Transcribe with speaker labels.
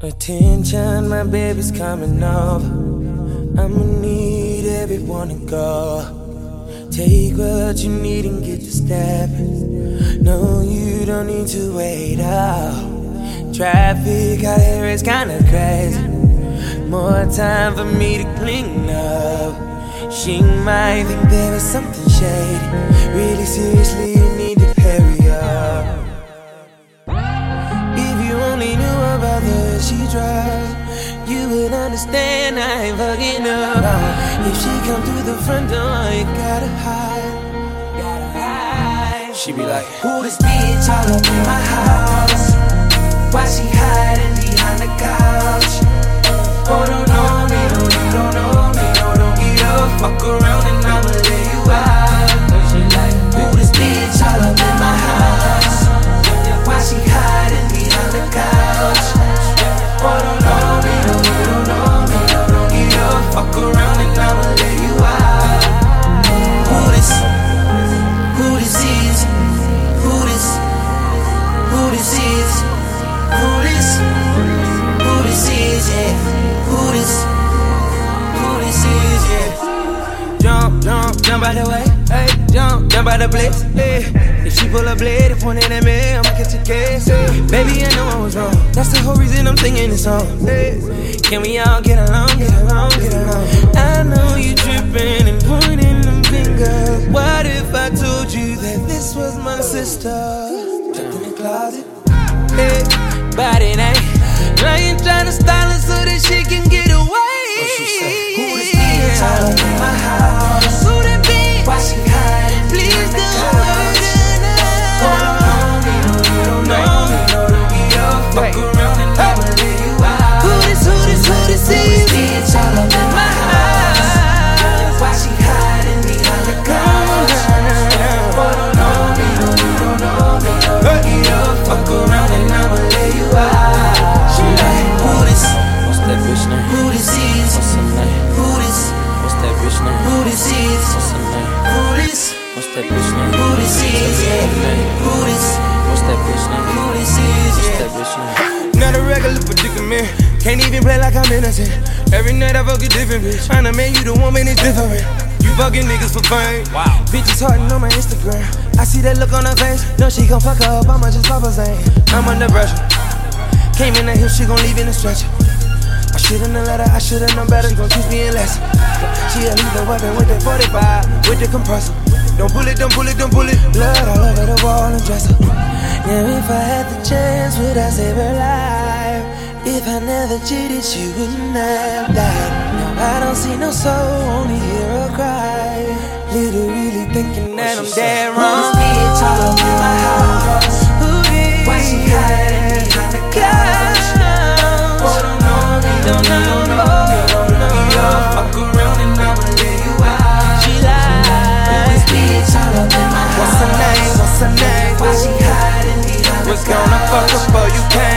Speaker 1: Attention, my baby's coming over. I'ma need everyone to go. Take what you need and get to stepping. No, you don't need to wait out. Traffic out here is kinda crazy. More time for me to clean up. She might think there is something shady. Really seriously, you need to hurry up. If you only knew about the she drives, you would understand I ain't fucking up. If she come through the front door, you gotta hide. Gotta hide. She be like,
Speaker 2: Who this bitch all up in my house? Why she hiding behind the couch? Oh, me, no, this is? Yeah. Who this? Who this is? Yeah.
Speaker 1: jump, jump, jump out the way. Hey, jump, jump out the place. Hey. If she pull a blade and point it at me, I'ma catch a case. Hey. Baby, I know I was wrong. That's the whole reason I'm singing this song. Hey. Can we all get along, get along, get along? I know you tripping and pointing them fingers. What if I told you that this was my sister? Tucked in the closet. Hey, it ain't. I ain't trying to style is?
Speaker 2: Yeah. Who this?
Speaker 1: What's that bitch name?
Speaker 2: Who this is?
Speaker 1: What's that bitch name? Not a regular predicament. Can't even play like I'm innocent. Every night I fuck a different bitch. Find a man, you the woman is different. You fucking niggas for fame. Wow. Bitches hearting on my Instagram. I see that look on her face. No, she gon' fuck her up. I'ma just pop her saying. I'm under pressure. Came in the hill, she gon' leave in a stretcher. I shouldn't have let her, I should've known better. She gon' teach me a lesson. She'll leave the weapon with the 45, with the compressor. Don't pull it, don't pull it, don't pull it. Blood all over the wall and dresser. Yeah, if I had the chance, would I save her life? If I never cheated, she wouldn't have died. Now I don't see no soul, only hear her cry. Literally thinking that I'm dead
Speaker 2: Who this
Speaker 1: wrong.
Speaker 2: bitch all in my house? Why she hiding behind What's gonna fuck up for you?